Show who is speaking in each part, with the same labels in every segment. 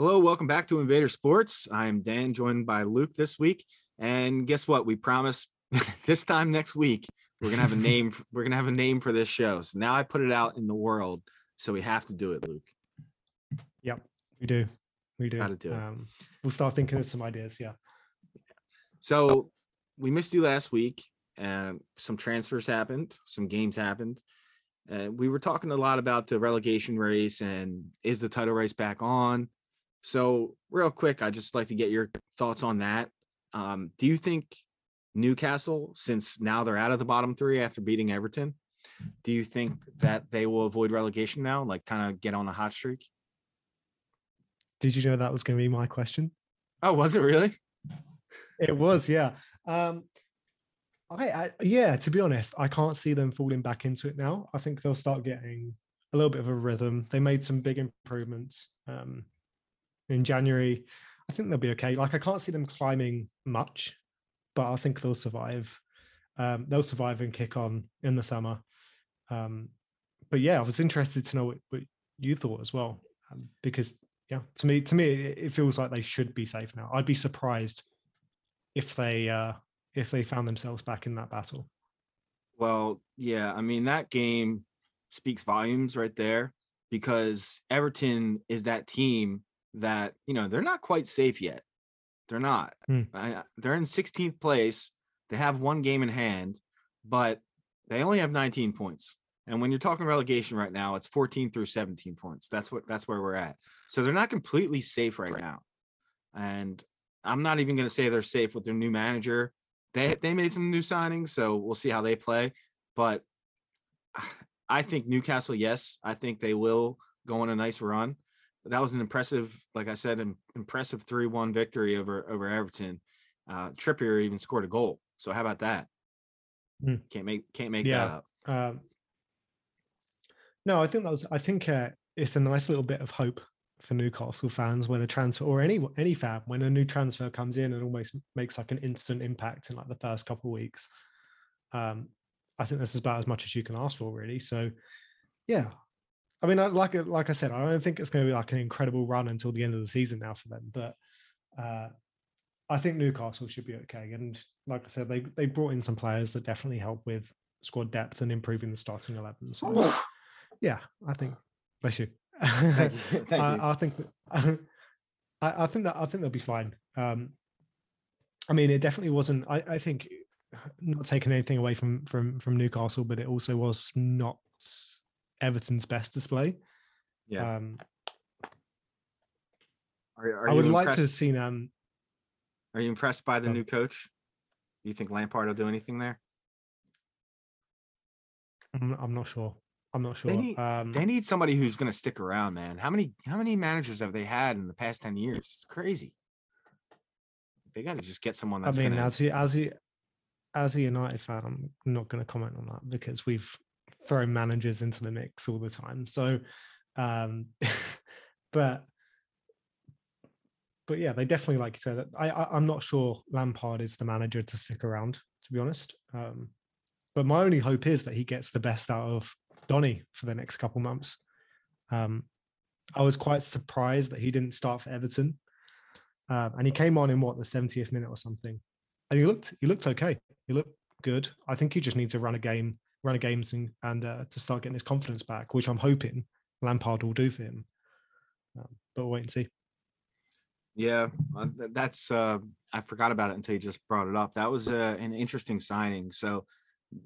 Speaker 1: Hello, welcome back to Invader Sports. I'm Dan, joined by Luke this week. And guess what? We promise this time next week we're gonna have a name. we're gonna have a name for this show. So now I put it out in the world, so we have to do it, Luke.
Speaker 2: Yep, we do. We do.
Speaker 1: Gotta do it.
Speaker 2: Um, we'll start thinking of some ideas. Yeah.
Speaker 1: So we missed you last week, and some transfers happened, some games happened. Uh, we were talking a lot about the relegation race and is the title race back on. So real quick, I just like to get your thoughts on that. Um, do you think Newcastle, since now they're out of the bottom three after beating Everton, do you think that they will avoid relegation now, like kind of get on a hot streak?
Speaker 2: Did you know that was going to be my question?
Speaker 1: Oh, was it really?
Speaker 2: It was, yeah. Um, I, I, yeah, to be honest, I can't see them falling back into it now. I think they'll start getting a little bit of a rhythm. They made some big improvements um, in January. I think they'll be okay. Like I can't see them climbing much, but I think they'll survive. Um, they'll survive and kick on in the summer. Um, but yeah, I was interested to know what, what you thought as well, um, because yeah, to me, to me, it, feels like they should be safe now. I'd be surprised if they uh, if they found themselves back in that battle.
Speaker 1: Well, yeah, I mean that game speaks volumes right there because Everton is that team that you know they're not quite safe yet. They're not.
Speaker 2: Hmm.
Speaker 1: I, they're in 16th place. They have one game in hand, but they only have 19 points. And when you're talking relegation right now, it's 14 through 17 points. That's what that's where we're at. So they're not completely safe right now. And I'm not even going to say they're safe with their new manager. They they made some new signings, so we'll see how they play. But I think Newcastle, yes, I think they will go on a nice run. That was an impressive, like I said, an impressive three-one victory over over Everton. Uh, Trippier even scored a goal. So how about that?
Speaker 2: Hmm.
Speaker 1: Can't make can't make
Speaker 2: Yeah.
Speaker 1: that up.
Speaker 2: Um, no, I think that was. I think uh, it's a nice little bit of hope for Newcastle fans when a transfer or any any fan when a new transfer comes in and almost makes like an instant impact in like the first couple of weeks. Um, I think that's about as much as you can ask for, really. So, yeah, I mean, I, like like I said, I don't think it's going to be like an incredible run until the end of the season now for them, but uh, I think Newcastle should be okay. And like I said, they they brought in some players that definitely help with squad depth and improving the starting eleven. So yeah, I think bless you.
Speaker 1: Thank you. Thank you.
Speaker 2: I, I think that, I, I think that I think they'll be fine. Um, I mean, it definitely wasn't. I, I think not taking anything away from from from Newcastle, but it also was not Everton's best display.
Speaker 1: yeah.
Speaker 2: Um,
Speaker 1: Are, are
Speaker 2: I would like to have seen. Um,
Speaker 1: Are you impressed by the new coach? Do you think Lampard will do anything there?
Speaker 2: I'm, I'm not sure. I'm not sure.
Speaker 1: They need-
Speaker 2: um,
Speaker 1: They need somebody who's going to stick around, man. How many how many managers have they had in the past 10 years? It's crazy. They got to just get someone
Speaker 2: I mean,
Speaker 1: gonna,
Speaker 2: as a, as a as a United fan, I'm not going to comment on that because we've thrown managers into the mix all the time. So, um, but but yeah, they definitely like you said. I, I I'm not sure Lampard is the manager to stick around, to be honest. Um, but my only hope is that he gets the best out of Donny for the next couple months. Um, I was quite surprised that he didn't start for Everton, um, and he came on in what the 70th minute or something, and he looked he looked okay. He looked good. I think he just needs to run a game, run a games, and, and uh, to start getting his confidence back, which I'm hoping Lampard will do for him. Um, but we'll wait and see.
Speaker 1: yeah, uh, that's uh I forgot about it until you just brought it up. That was uh, an interesting signing. So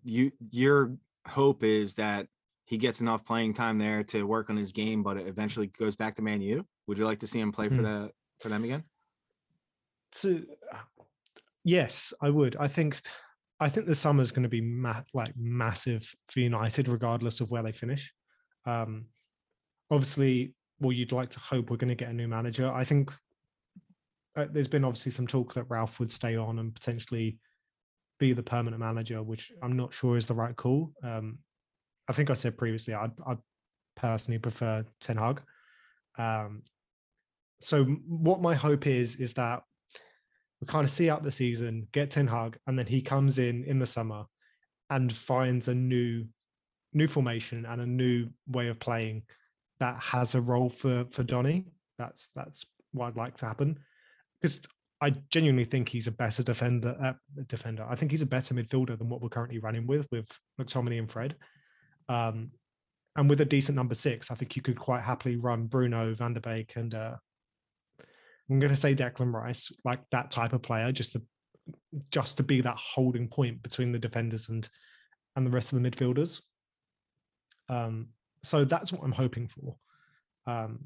Speaker 1: you your hope is that he gets enough playing time there to work on his game, but it eventually goes back to Man U. Would you like to see him play for
Speaker 2: Hmm.
Speaker 1: the for them again?
Speaker 2: to yes, I would. I think I think the summer is going to be ma- like massive for United, regardless of where they finish. Um, obviously, well, you'd like to hope we're going to get a new manager. I think uh, there's been obviously some talk that Ralf would stay on and potentially be the permanent manager, which I'm not sure is the right call. Um, I think I said previously, I'd, I'd personally prefer Ten Hag. Um, so what my hope is is that we kind of see out the season, get Ten Hag, and then he comes in in the summer and finds a new new formation and a new way of playing that has a role for for Donny. That's that's what I'd like to happen because I genuinely think he's a better defender. Uh, defender. I think he's a better midfielder than what we're currently running with with McTominay and Fred. Um, and with a decent number six, I think you could quite happily run Bruno, Van der Beek, and uh, I'm going to say Declan Rice, like that type of player, just to just to be that holding point between the defenders and and the rest of the midfielders. Um, so that's what I'm hoping for. Um,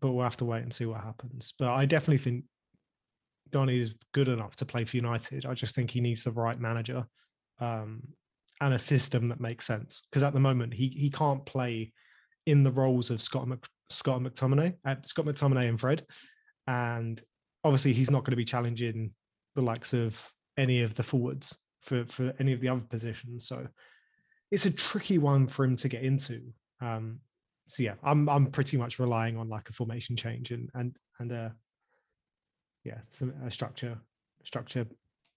Speaker 2: but we'll have to wait and see what happens. But I definitely think Donny is good enough to play for United. I just think he needs the right manager um, and a system that makes sense. Because at the moment, he he can't play in the roles of Scott Mc, Scott McTominay, uh, Scott McTominay and Fred, and obviously he's not going to be challenging the likes of any of the forwards for for any of the other positions. So it's a tricky one for him to get into. Um, so yeah, I'm I'm pretty much relying on like a formation change and and and a yeah, some a structure structure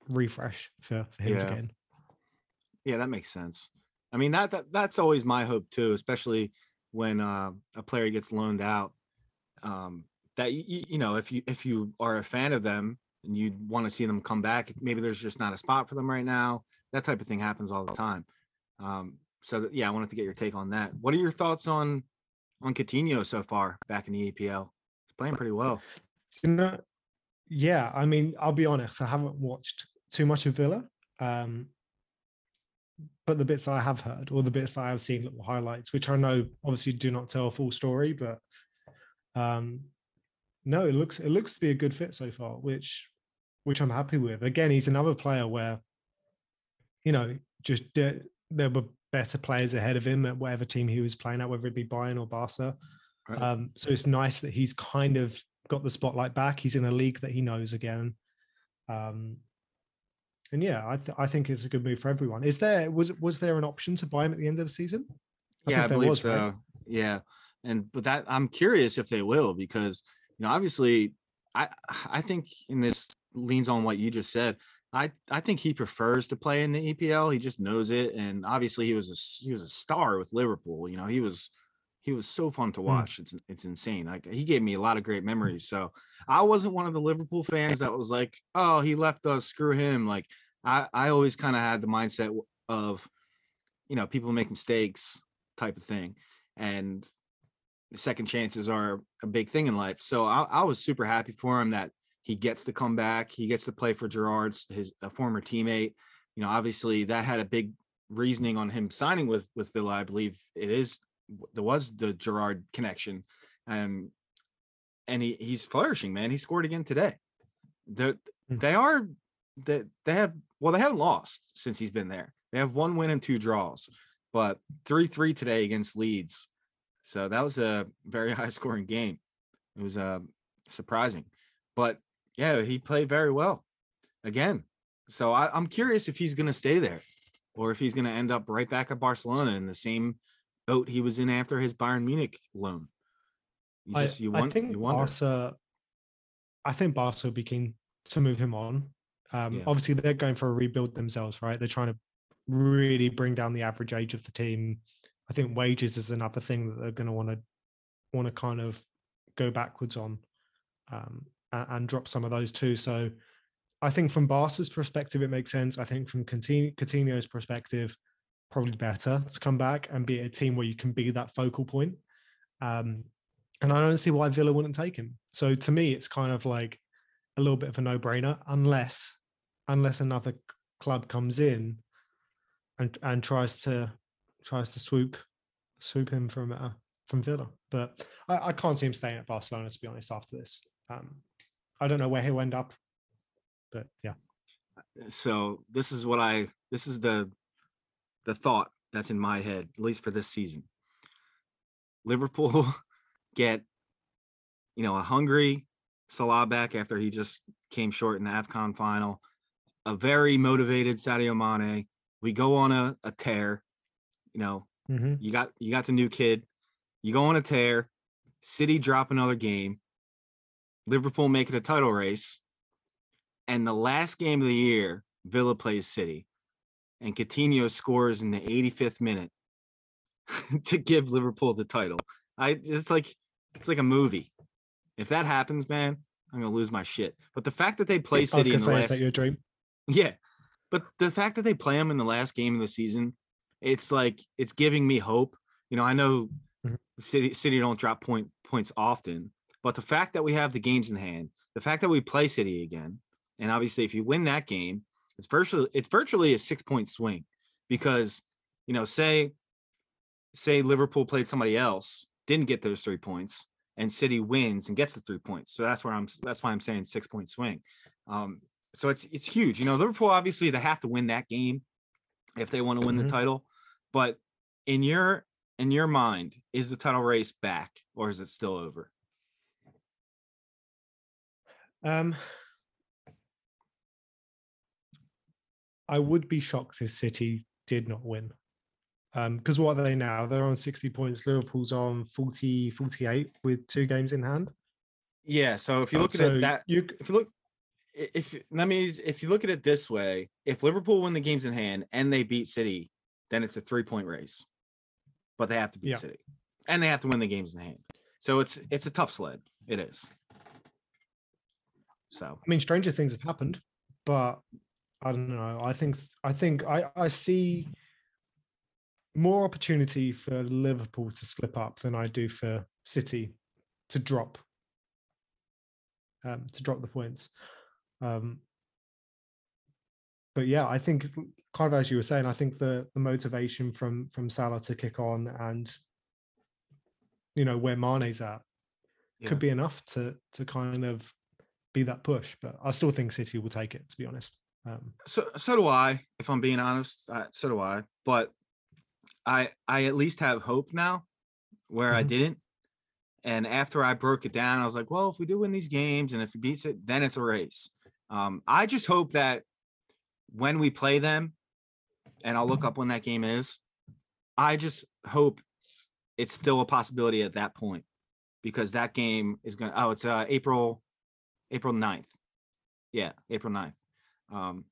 Speaker 2: refresh for, for him to
Speaker 1: Yeah.
Speaker 2: get in.
Speaker 1: Yeah, that makes sense. I mean that, that that's always my hope too, especially when uh, a player gets loaned out. Um, that you, you know, if you if you are a fan of them and you want to see them come back, maybe there's just not a spot for them right now. That type of thing happens all the time. Um, so that, yeah, I wanted to get your take on that. What are your thoughts on on Coutinho so far back in the EPL? He's playing pretty well.
Speaker 2: You know, yeah. I mean, I'll be honest. I haven't watched too much of Villa, um, but the bits that I have heard, or the bits that I have seen, little highlights, which I know obviously do not tell a full story, but um, no, it looks it looks to be a good fit so far, which which I'm happy with. Again, he's another player where, you know, just there were better players ahead of him at whatever team he was playing at, whether it be Bayern or Barca.
Speaker 1: Right.
Speaker 2: Um, so it's nice that he's kind of got the spotlight back. He's in a league that he knows again. Um, and yeah, I, th- I think it's a good move for everyone. Is there was was there an option to buy him at the end of the season?
Speaker 1: yeah, I believe
Speaker 2: right?
Speaker 1: so. Yeah, and but that I'm curious if they will because know obviously I I think in this leans on what you just said. I I think he prefers to play in the EPL. He just knows it, and obviously he was a he was a star with Liverpool. You know he was he was so fun to hmm. watch. It's it's insane. Like he gave me a lot of great memories. So I wasn't one of the Liverpool fans that was like, oh, he left us, screw him. Like I I always kind of had the mindset of you know people make mistakes type of thing and second chances are a big thing in life. So I, I was super happy for him that he gets to come back he gets to play for Gerrard's his a former teammate. You know obviously that had a big reasoning on him signing with with villa i believe it is there was the gerard connection and and he, he's flourishing man. He scored again today. The
Speaker 2: Mm.
Speaker 1: they are that they have well they haven't lost since he's been there. They have one win and two draws but 3-3 today against leeds so that was a very high scoring game it was uh surprising but yeah he played very well again so I, i'm curious if he's going to stay there or if he's going to end up right back at barcelona in the same boat he was in after his bayern munich loan you
Speaker 2: I,
Speaker 1: just you
Speaker 2: I
Speaker 1: want
Speaker 2: think
Speaker 1: you wonder
Speaker 2: Barca. I think Barca would be keen to move him on. Um,
Speaker 1: Yeah.
Speaker 2: Obviously, they're going for a rebuild themselves, right? They're trying to really bring down the average age of the team. I think wages is another thing that they're going to want to want to kind of go backwards on um, and, and drop some of those too. So I think from Barca's perspective, it makes sense. I think from Coutinho, Coutinho's perspective, probably better to come back and be a team where you can be that focal point. Um, and I don't see why Villa wouldn't take him. So to me, it's kind of like a little bit of a no-brainer, unless unless another club comes in and and tries to tries to swoop swoop him from uh, from Villa. But I, I can't see him staying at Barcelona to be honest. After this, um, I don't know where he'll end up, but yeah,
Speaker 1: so this is what I this is the the thought that's in my head, at least for this season. Liverpool get you know a hungry Salah back after he just came short in the AFCON final, a very motivated Sadio Mane. We go on a, a tear, you know,
Speaker 2: Mhm.
Speaker 1: you got you got the new kid, you go on a tear, City drop another game, Liverpool make it a title race, and the last game of the year, Villa plays City, and Coutinho scores in the 85th minute to give Liverpool the title. I it's like it's like a movie. If that happens, man, I'm gonna lose my shit. But the fact that they play
Speaker 2: I was
Speaker 1: City in the
Speaker 2: say,
Speaker 1: last
Speaker 2: is that your dream?
Speaker 1: yeah, but the fact that they play them in the last game of the season, it's like it's giving me hope. You know, I know
Speaker 2: Mhm.
Speaker 1: City City don't drop point points often, but the fact that we have the games in hand, the fact that we play City again, and obviously if you win that game, it's virtually it's virtually a six point swing because you know say say Liverpool played somebody else, didn't get those three points, and City wins and gets the three points. So that's where I'm that's why I'm saying six point swing. Um, so it's it's huge. You know, Liverpool obviously they have to win that game if they want to win
Speaker 2: Mhm.
Speaker 1: the title. But in your in your mind, is the title race back or is it still over?
Speaker 2: Um, I would be shocked if City did not win. Um, because what are they now? They're on 60 points. Liverpool's on 40, 48 with two games in hand.
Speaker 1: Yeah. So if you look
Speaker 2: So
Speaker 1: at it that
Speaker 2: you
Speaker 1: if you look if let me if you look at it this way, if Liverpool win the games in hand and they beat City, then it's a three point race. But they have to beat
Speaker 2: Yeah.
Speaker 1: City. And they have to win the games in hand. So it's it's a tough sled. It is. So
Speaker 2: I mean, stranger things have happened, but I don't know. I think I think I I see more opportunity for Liverpool to slip up than I do for City to drop um, to drop the points. Um, but yeah, I think kind of as you were saying, I think the the motivation from from Salah to kick on and you know where Mane's at
Speaker 1: yeah.
Speaker 2: could be enough to to kind of be that push. But I still think City will take it, to be honest. Um,
Speaker 1: so so do I, if I'm being honest. Uh, so do I. But I I at least have hope now where I
Speaker 2: Mhm.
Speaker 1: didn't. And after I broke it down, I was like, well, if we do win these games and if he beats it, then it's a race. Um, I just hope that when we play them, and I'll look up when that game is, I just hope it's still a possibility at that point because that game is gonna oh, it's uh April April 9th. Yeah, April 9th. Um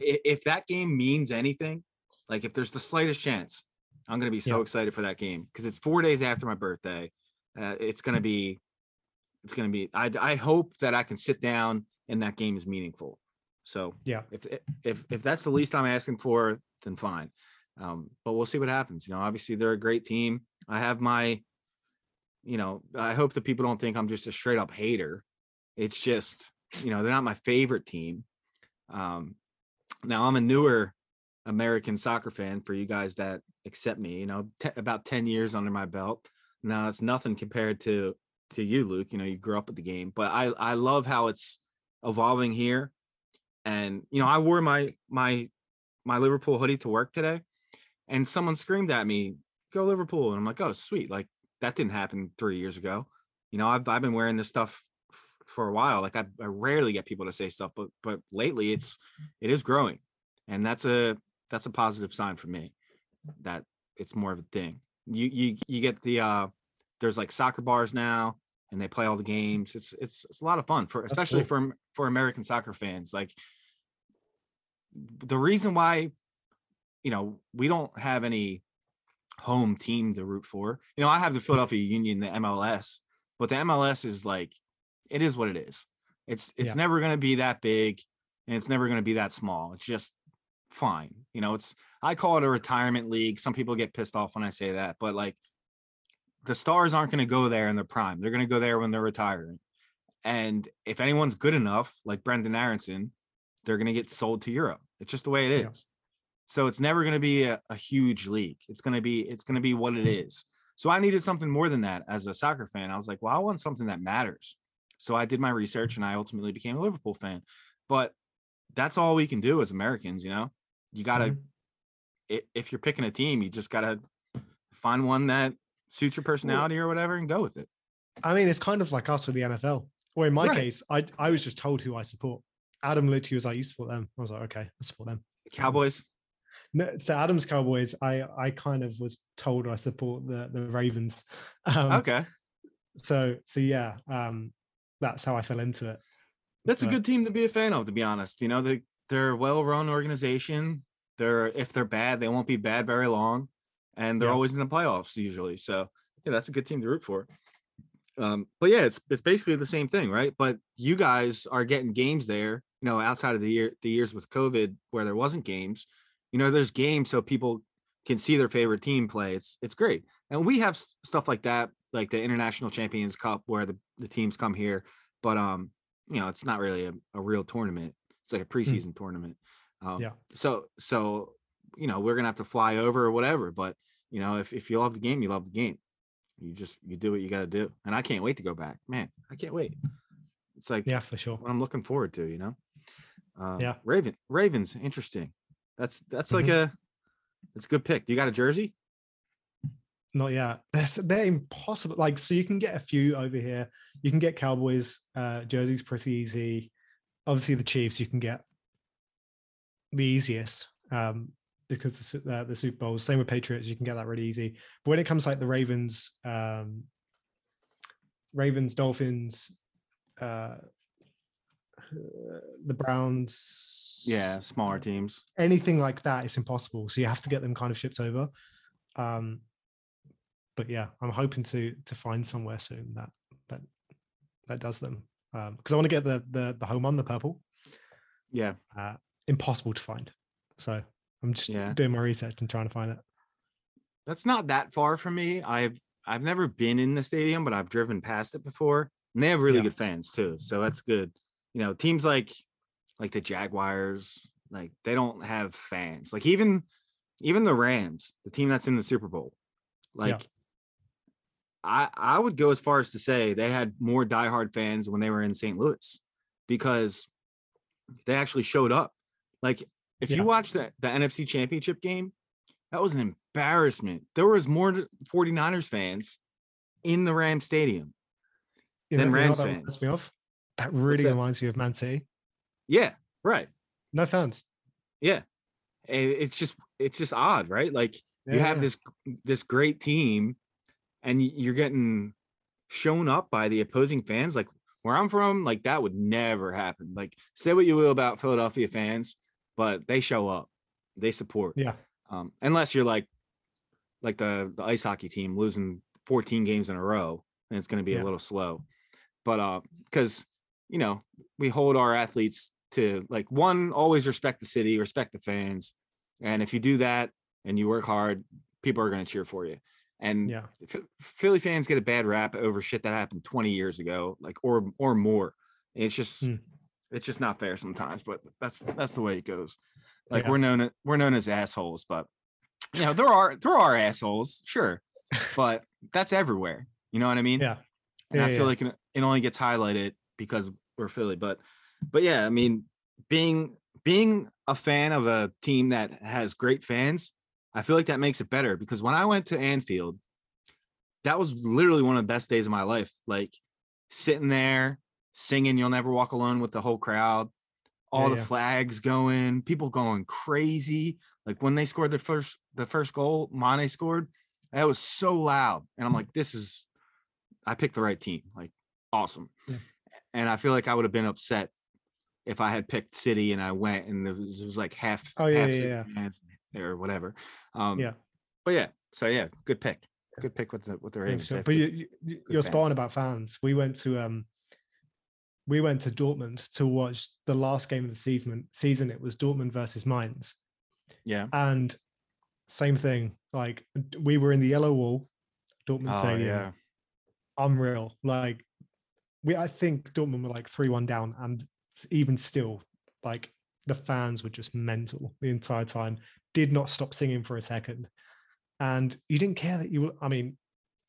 Speaker 1: if that game means anything, like if there's the slightest chance, I'm gonna be so
Speaker 2: Yeah.
Speaker 1: excited for that game because it's four days after my birthday. Uh, it's gonna be, it's gonna be. I I hope that I can sit down and that game is meaningful. So
Speaker 2: Yeah.
Speaker 1: if if if that's the least I'm asking for, then fine. Um, but we'll see what happens. You know, obviously they're a great team. I have my, you know, I hope that people don't think I'm just a straight up hater. It's just, you know, they're not my favorite team. Um, now I'm a newer American soccer fan for you guys that accept me. You know, te- about ten years under my belt. Now it's nothing compared to to you, Luke. You know, you grew up with the game, but I I love how it's evolving here. And you know, I wore my my my Liverpool hoodie to work today, and someone screamed at me, "Go Liverpool!" And I'm like, "Oh, sweet! Like that didn't happen three years ago." You know, I've I've been wearing this stuff for a while. Like I, I rarely get people to say stuff, but but lately it's it is growing, and that's a that's a positive sign for me that it's more of a thing. You you you get the uh there's like soccer bars now and they play all the games. It's it's it's a lot of fun for especially
Speaker 2: cool.
Speaker 1: for for American soccer fans. Like the reason why you know we don't have any home team to root for. You know, I have the mm. Philadelphia Union, the MLS, but the MLS is like it is what it is. It's it's
Speaker 2: Yeah.
Speaker 1: never going to be that big and it's never going to be that small. It's just fine. You know, it's I call it a retirement league. Some people get pissed off when I say that, but like the stars aren't going to go there in their prime. They're going to go there when they're retiring. And if anyone's good enough, like Brenden Aaronson, they're going to get sold to Europe. It's just the way it is.
Speaker 2: Yeah.
Speaker 1: So it's never going to be a, a huge league. It's going to be it's going to be what it is. So I needed something more than that as a soccer fan. I was like, well, I want something that matters. So I did my research and I ultimately became a Liverpool fan. But that's all we can do as Americans, you know. You got to
Speaker 2: Mhm.
Speaker 1: if you're picking a team, you just got to find one that suits your personality or whatever and go with it.
Speaker 2: I mean, it's kind of like us with the NFL. Or in my
Speaker 1: Right.
Speaker 2: case, I I was just told who I support. Adam literally was like, "You support them." I was like, "Okay, I support them."
Speaker 1: Cowboys.
Speaker 2: No, so Adam's Cowboys, I I kind of was told I support the the Ravens. Um,
Speaker 1: Okay.
Speaker 2: So so yeah, um, that's how I fell into it.
Speaker 1: That's a good team to be a fan of, to be honest. You know, they they're a well-run organization. They're if they're bad, they won't be bad very long, and they're
Speaker 2: Yeah.
Speaker 1: always in the playoffs usually. So yeah, that's a good team to root for. Um, but yeah, it's it's basically the same thing, right? But you guys are getting games there, you know, outside of the year the years with COVID where there wasn't games. You know, there's games so people can see their favorite team play. It's it's great. And we have stuff like that, like the International Champions Cup where the, the teams come here, but um, you know, it's not really a, a real tournament. It's like a preseason tournament. Um,
Speaker 2: Yeah.
Speaker 1: So so you know, we're gonna have to fly over or whatever. But you know, if if you love the game, you love the game. You just you do what you got to do, and I can't wait to go back. Man, I can't wait. It's like
Speaker 2: Yeah, for sure.
Speaker 1: what I'm looking forward to. You know. Uh,
Speaker 2: Yeah.
Speaker 1: Raven Ravens interesting. That's that's like
Speaker 2: Mhm.
Speaker 1: a it's a good pick. Do you got a jersey?
Speaker 2: Not yet. They're, they're impossible. Like, so you can get a few over here. You can get Cowboys uh, jerseys pretty easy. Obviously, the Chiefs you can get the easiest um, because the, uh, the Super Bowls. Same with Patriots, you can get that really easy. But when it comes to, like the Ravens, um, Ravens, Dolphins, uh, the Browns,
Speaker 1: Yeah, smaller teams.
Speaker 2: anything like that is impossible. So you have to get them kind of shipped over. Um, but yeah, I'm hoping to to find somewhere soon that that that does them because I want to get the the the home on the purple.
Speaker 1: Yeah.
Speaker 2: Uh, impossible to find. So I'm just
Speaker 1: Yeah.
Speaker 2: doing my research and trying to find it.
Speaker 1: That's not that far from me. I've I've never been in the stadium, but I've driven past it before. And they have really
Speaker 2: Yeah.
Speaker 1: good fans too. So that's good. You know, teams like like the Jaguars, like they don't have fans. Like even even the Rams, the team that's in the Super Bowl, like I I would go as far as to say they had more diehard fans when they were in St. Louis because they actually showed up. Like if
Speaker 2: Yeah.
Speaker 1: you watch the, the NFC championship game, that was an embarrassment. There was more 49ers fans in the Ram Stadium.
Speaker 2: You
Speaker 1: Then
Speaker 2: know, you know
Speaker 1: Rams
Speaker 2: that reminds
Speaker 1: fans.
Speaker 2: That really
Speaker 1: that?
Speaker 2: reminds me of Man City.
Speaker 1: Yeah, right.
Speaker 2: No fans.
Speaker 1: Yeah. And it's just it's just odd, right? Like you have this this great team and you're getting shown up by the opposing fans like where I'm from like that would never happen. Like say what you will about Philadelphia fans, but they show up. They support.
Speaker 2: Yeah.
Speaker 1: Um unless you're like like the the ice hockey team losing 14 games in a row and it's going to be
Speaker 2: Yeah.
Speaker 1: a little slow. But uh cuz you know, we hold our athletes to like one always respect the city, respect the fans. And if you do that and you work hard, people are going to cheer for you. And
Speaker 2: Yeah.
Speaker 1: Philly fans get a bad rap over shit that happened 20 years ago, like or or more. It's just
Speaker 2: Hmm.
Speaker 1: it's just not fair sometimes, but that's that's the way it goes. Like
Speaker 2: Yeah.
Speaker 1: we're known we're known as assholes, but you know, there are there are assholes, sure, but that's everywhere. You know what I mean?
Speaker 2: Yeah.
Speaker 1: And
Speaker 2: Yeah,
Speaker 1: I feel like it only gets highlighted because we're Philly. But but yeah, I mean, being being a fan of a team that has great fans, I feel like that makes it better because when I went to Anfield, that was literally one of the best days of my life. Like sitting there singing You'll Never Walk Alone with the whole crowd, all
Speaker 2: Yeah,
Speaker 1: the
Speaker 2: yeah.
Speaker 1: flags going, people going crazy. Like when they scored the first the first goal, Mane scored, that was so loud. And I'm like, this is I picked the right team. Like awesome.
Speaker 2: Yeah.
Speaker 1: And I feel like I would have been upset if I had picked City and I went and there was, it was like half,
Speaker 2: Oh, yeah,
Speaker 1: half
Speaker 2: yeah, yeah.
Speaker 1: or whatever. Um,
Speaker 2: Yeah.
Speaker 1: But yeah, so yeah, good pick. Good pick with the with the Ravens.
Speaker 2: sure. But you, you, you're spot about fans. We went to um, we went to Dortmund to watch the last game of the season. Season it was Dortmund versus Mainz,
Speaker 1: yeah.
Speaker 2: and same thing. Like we were in the yellow wall, Dortmund
Speaker 1: Oh
Speaker 2: Stadium.
Speaker 1: yeah.
Speaker 2: Unreal. Like we, I think Dortmund were like three one down, and even still, like the fans were just mental the entire time. Did not stop singing for a second, and you didn't care that you were. I mean,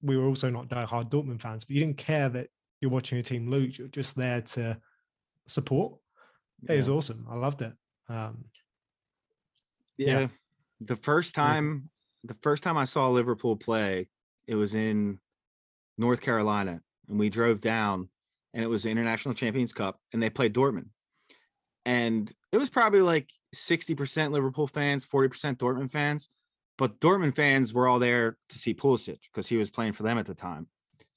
Speaker 2: we were also not diehard Dortmund fans, but you didn't care that you're watching a team lose. You're just there to support. It was awesome. I loved it. Um,
Speaker 1: yeah.
Speaker 2: Yeah.
Speaker 1: The first time, the first time I saw Liverpool play, it was in North Carolina, and we drove down, and it was the International Champions Cup, and they played Dortmund, and it was probably like sixty percent Liverpool fans, forty percent Dortmund fans, but Dortmund fans were all there to see Pulisic because he was playing for them at the time,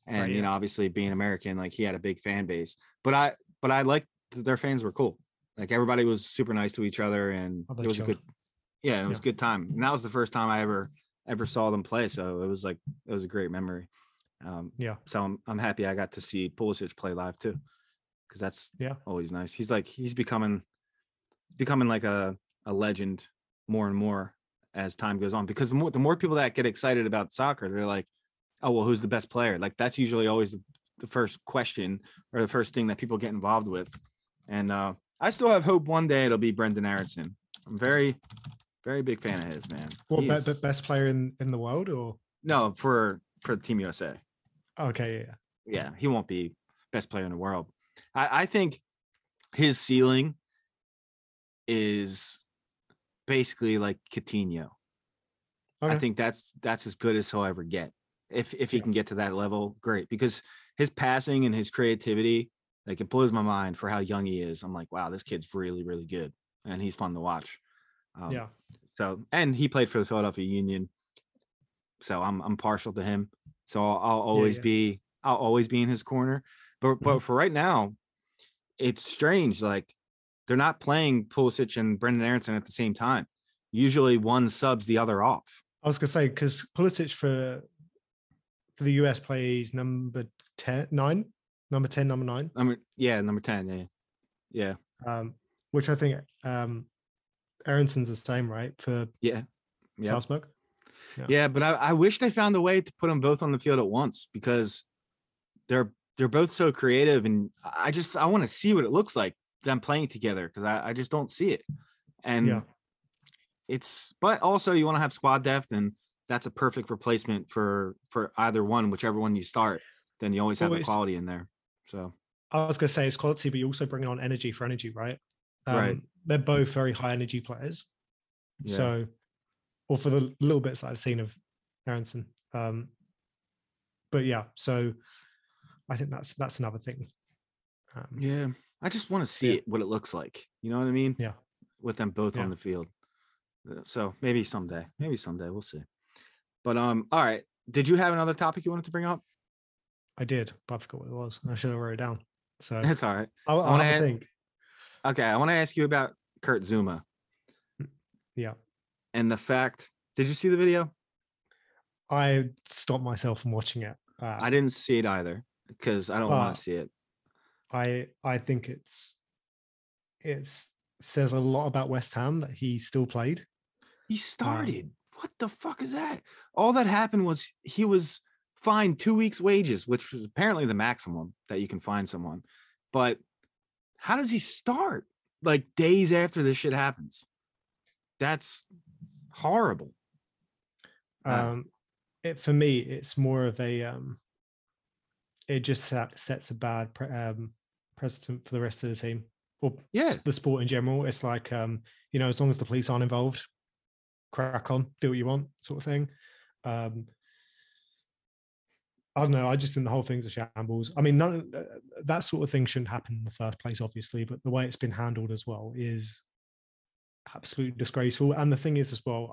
Speaker 1: and
Speaker 2: Right,
Speaker 1: you know, obviously being American, like he had a big fan base, but I, but I liked that their fans were cool. Like everybody was super nice to each other, and
Speaker 2: Oh,
Speaker 1: it was a good yeah, it was
Speaker 2: Yeah.
Speaker 1: a good time. And that was the first time I ever ever saw them play. So it was like it was a great memory. Um,
Speaker 2: Yeah.
Speaker 1: so I'm I'm happy I got to see Pulisic play live too, because that's
Speaker 2: Yeah.
Speaker 1: always nice. He's like he's becoming becoming like a a legend more and more as time goes on. Because the more the more people that get excited about soccer, they're like, oh well, who's the best player? Like that's usually always the, the first question or the first thing that people get involved with. And uh, I still have hope one day it'll be Brenden Aaronson. I'm very very big fan of his man.
Speaker 2: Be, be- best player in in the world or
Speaker 1: no for for Team USA.
Speaker 2: Okay yeah
Speaker 1: yeah, he won't be best player in the world. I, I think his ceiling is basically like Coutinho.
Speaker 2: okay.
Speaker 1: I think that's that's as good as he'll ever get. If if he
Speaker 2: Yeah.
Speaker 1: can get to that level, great. Because his passing and his creativity, like it blows my mind for how young he is. I'm like, wow, this kid's really really good, and he's fun to watch. Um,
Speaker 2: yeah
Speaker 1: So and he played for the Philadelphia Union, so I'm I'm partial to him. So I'll, I'll always
Speaker 2: yeah.
Speaker 1: be I'll always be in his corner. But but
Speaker 2: Mhm.
Speaker 1: for right now, it's strange. Like they're not playing Pulisic and Brenden Aaronson at the same time. Usually one subs the other off.
Speaker 2: I was gonna say because Pulisic for for the US plays number 10, nine, number 10, number nine,
Speaker 1: Number yeah, number ten. Yeah, yeah,
Speaker 2: um, which I think um, Aaronson's the same, right? For
Speaker 1: yeah, yeah.
Speaker 2: Salzburg. Yeah.
Speaker 1: Yeah, but I, I wish they found a way to put them both on the field at once because they're they're both so creative, and I just I want to see what it looks like them playing together because I, I just don't see it. And
Speaker 2: Yeah.
Speaker 1: it's but also you want to have squad depth, and that's a perfect replacement for for either one, whichever one you start. Then you always have
Speaker 2: Well,
Speaker 1: the quality in there. So
Speaker 2: I was gonna say it's quality, but you also bring on energy for energy, right? Um,
Speaker 1: Right.
Speaker 2: They're both very high energy players.
Speaker 1: Yeah.
Speaker 2: So, or for the little bits that I've seen of Aaronson. Um, but yeah, so I think that's that's another thing. Um,
Speaker 1: yeah, I just want to see
Speaker 2: Yeah.
Speaker 1: it, what it looks like. You know what I mean?
Speaker 2: Yeah.
Speaker 1: With them both
Speaker 2: Yeah.
Speaker 1: on the field. Uh, So maybe someday, maybe someday we'll see. But um, all right. Did you have another topic you wanted to bring up?
Speaker 2: I did, but I forgot what it was. I should have wrote it down. So
Speaker 1: That's all right.
Speaker 2: I'll, I'll have a
Speaker 1: add-
Speaker 2: think.
Speaker 1: Okay, I want to ask you about Kurt Zouma
Speaker 2: Yeah,
Speaker 1: and the fact. Did you see the video?
Speaker 2: I stopped myself from watching it. Uh,
Speaker 1: I didn't see it either because I don't want to see it.
Speaker 2: I I think it's it's says a lot about West Ham that he still played.
Speaker 1: He started. what the fuck is that? All that happened was he was fined two weeks' wages, which was apparently the maximum that you can fine someone. But how does he start? Like days after this shit happens. That's horrible. Uh,
Speaker 2: Um, it for me, it's more of a um, it just set, sets a bad pre- um, precedent for the rest of the team or
Speaker 1: Yeah.
Speaker 2: the sport in general. It's like um, you know, as long as the police aren't involved, crack on, do what you want, sort of thing. Um, I don't know. I just think the whole thing's a shambles. I mean, none uh, that sort of thing shouldn't happen in the first place, obviously, but the way it's been handled as well is absolutely disgraceful. And the thing is, as well,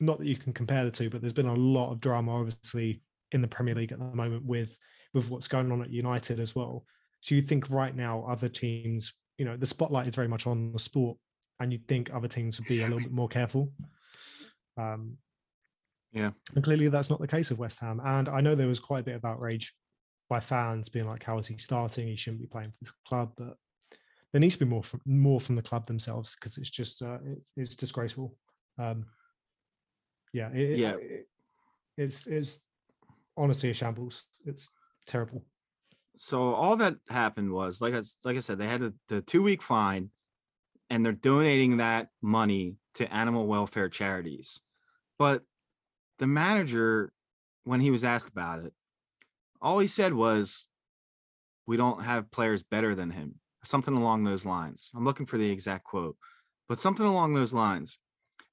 Speaker 2: not that you can compare the two, but there's been a lot of drama, obviously, in the Premier League at the moment with with what's going on at United as well. So you think right now other teams, you know, the spotlight is very much on the sport, and you'd think other teams would be a little bit more careful. Um,
Speaker 1: Yeah.
Speaker 2: and clearly that's not the case with West Ham. And I know there was quite a bit of outrage by fans being like, "How is he starting? He shouldn't be playing for the club." But there needs to be more from more from the club themselves because it's just uh, it's, it's disgraceful. Um, yeah, it,
Speaker 1: Yeah.
Speaker 2: it- it's it's honestly a shambles. It's terrible.
Speaker 1: so all that happened was like I like I said, they had the, the two week fine, and they're donating that money to animal welfare charities. But the manager, when he was asked about it, all he said was, "We don't have players better than him," something along those lines. I'm looking for the exact quote, but something along those lines.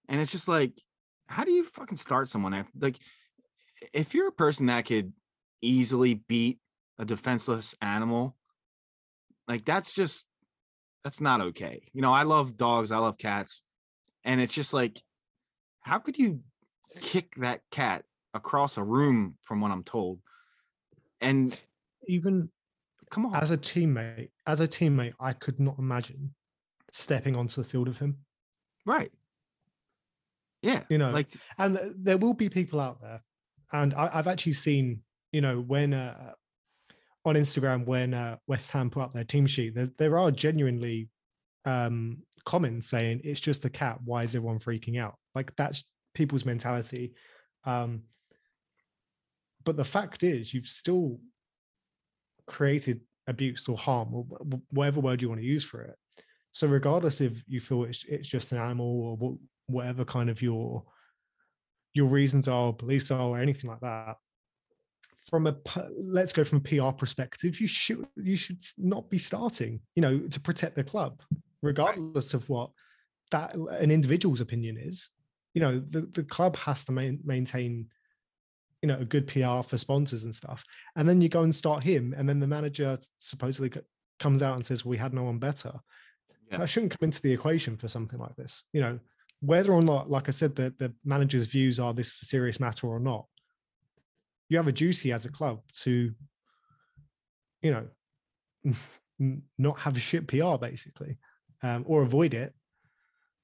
Speaker 1: And it's just like, how do you fucking start someone like, if you're a person that could easily beat a defenseless animal like that's just that's not okay you know i love dogs i love cats and it's just like how could you kick that cat across a room from what i'm told and
Speaker 2: Even
Speaker 1: come on
Speaker 2: as a teammate, as a teammate, I could not imagine stepping onto the field of him.
Speaker 1: right yeah
Speaker 2: You know,
Speaker 1: like
Speaker 2: and there will be people out there, and I, I've actually seen, you know, when uh, on Instagram, when uh, West Ham put up their team sheet, there, there are genuinely um, comments saying it's just a cat. Why is everyone freaking out? Like that's people's mentality. Um, but the fact is, you've still created abuse or harm or whatever word you want to use for it. So regardless if you feel it's it's just an animal or whatever kind of your your reasons are, beliefs are, or anything like that, from a let's go from a PR perspective, you should you should not be starting, you know, to protect the club, regardless of what that an individual's opinion is. You know, the, the club has to main, maintain, you know, a good PR for sponsors and stuff. And then you go and start him, and then the manager supposedly comes out and says, well, "We had no one better." Yeah. That shouldn't come into the equation for something like this. You know, whether or not, like I said, the, the manager's views are this a serious matter or not, you have a duty as a club to, you know, not have a shit PR basically, um, or avoid it.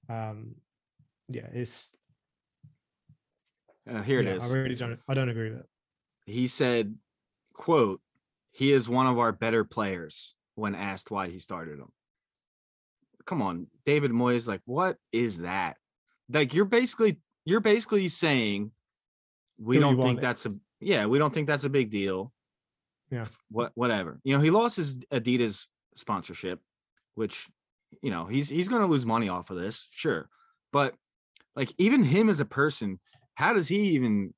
Speaker 2: Um, yeah, it's.
Speaker 1: Uh, here yeah, it is.
Speaker 2: I really don't. I don't agree with it.
Speaker 1: He said, "quote He is one of our better players." When asked why he started him, come on, David Moyes. Like, what is that? Like, you're basically you're basically saying we Do don't think that's a yeah, we don't think that's a big deal.
Speaker 2: Yeah.
Speaker 1: What whatever. You know, he lost his Adidas sponsorship, which you know, he's he's going to lose money off of this, sure. But like even him as a person, how does he even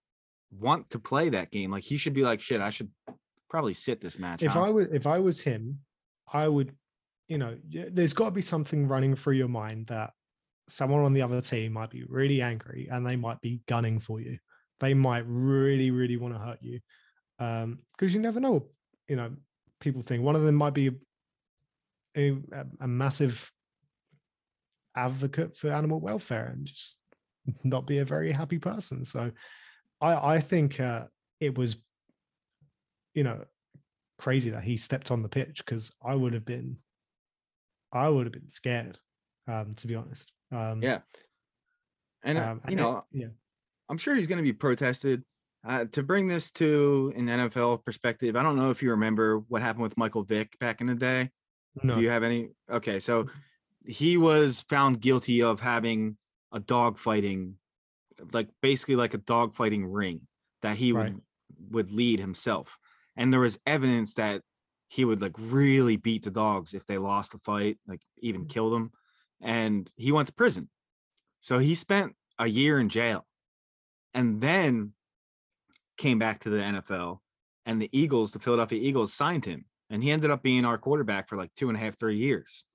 Speaker 1: want to play that game? Like he should be like, shit, I should probably sit this match.
Speaker 2: If
Speaker 1: huh?
Speaker 2: I was if I was him, I would, you know, there's got to be something running through your mind that someone on the other team might be really angry and they might be gunning for you they might really, really want to hurt you. Um, because you never know, you know, people think one of them might be a, a massive advocate for animal welfare and just not be a very happy person. So I, I think uh, it was, you know, crazy that he stepped on the pitch because I would have been, I would have been scared, um, to be honest. Um,
Speaker 1: yeah. And, uh, um, you know, it, yeah. I'm sure he's going to be protested. Uh, to bring this to an NFL perspective, I don't know if you remember what happened with Michael Vick back in the day. No. Do you have any? Okay, so he was found guilty of having a dog fighting, like basically like a dog fighting ring that he right. would would lead himself, and there was evidence that he would like really beat the dogs if they lost the fight, like even mm. kill them, and he went to prison. So he spent a year in jail and then came back to the NFL. And the Eagles, the Philadelphia Eagles, signed him, and he ended up being our quarterback for like two and a half, three years.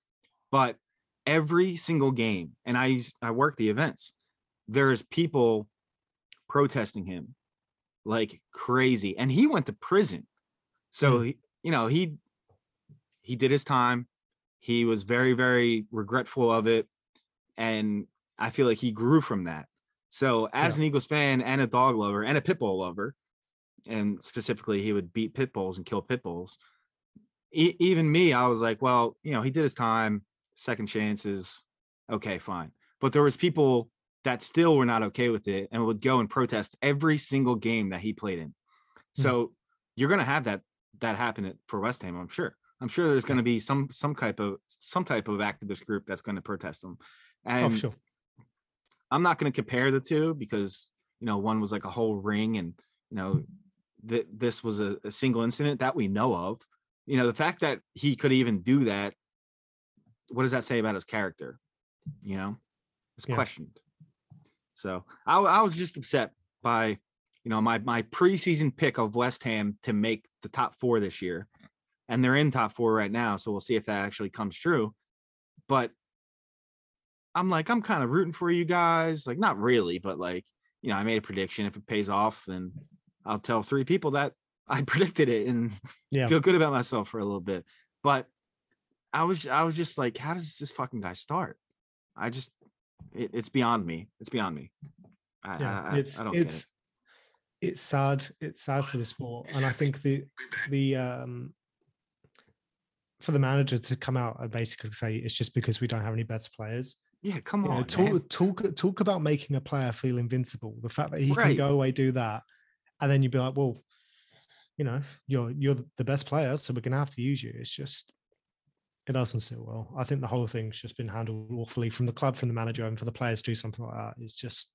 Speaker 1: But every single game, and I I work the events. There's people protesting him like crazy, and he went to prison. So mm. he, you know he he did his time. He was very very regretful of it, and I feel like he grew from that. So as yeah. an Eagles fan and a dog lover and a pit bull lover, and specifically he would beat pit bulls and kill pit bulls. E- even me, I was like, well, you know, he did his time, second chances, okay, fine. But there was people that still were not okay with it and would go and protest every single game that he played in. Hmm. So mm-hmm. you're gonna have that that happen for West Ham, I'm sure. I'm sure there's going to be some some type of some type of activist group that's going to protest them. Oh, and oh, sure. I'm not going to compare the two because you know one was like a whole ring, and you know that this was a, a, single incident that we know of. You know the fact that he could even do that. What does that say about his character? You know, it's yeah. questioned. So I, I was just upset by you know my my preseason pick of West Ham to make the top four this year, and they're in top four right now. So we'll see if that actually comes true. But I'm like, I'm kind of rooting for you guys. Like, not really, but like, you know, I made a prediction. If it pays off, then I'll tell three people that I predicted it and yeah. feel good about myself for a little bit. But I was, I was just like, how does this fucking guy start? I just, it, it's beyond me. It's beyond me. I, yeah, I,
Speaker 2: it's,
Speaker 1: I don't
Speaker 2: it's,
Speaker 1: it.
Speaker 2: It's sad. It's sad for the sport, and I think the the um for the manager to come out and basically say it's just because we don't have any better players
Speaker 1: yeah, come on.
Speaker 2: Know, talk talk talk about making a player feel invincible. The fact that he right. can go away do that, and then you'd be like, well, you know, you're you're the best player, so we're gonna have to use you. It's just it doesn't sit well. I think the whole thing's just been handled awfully from the club, from the manager, and for the players to do something like that is just,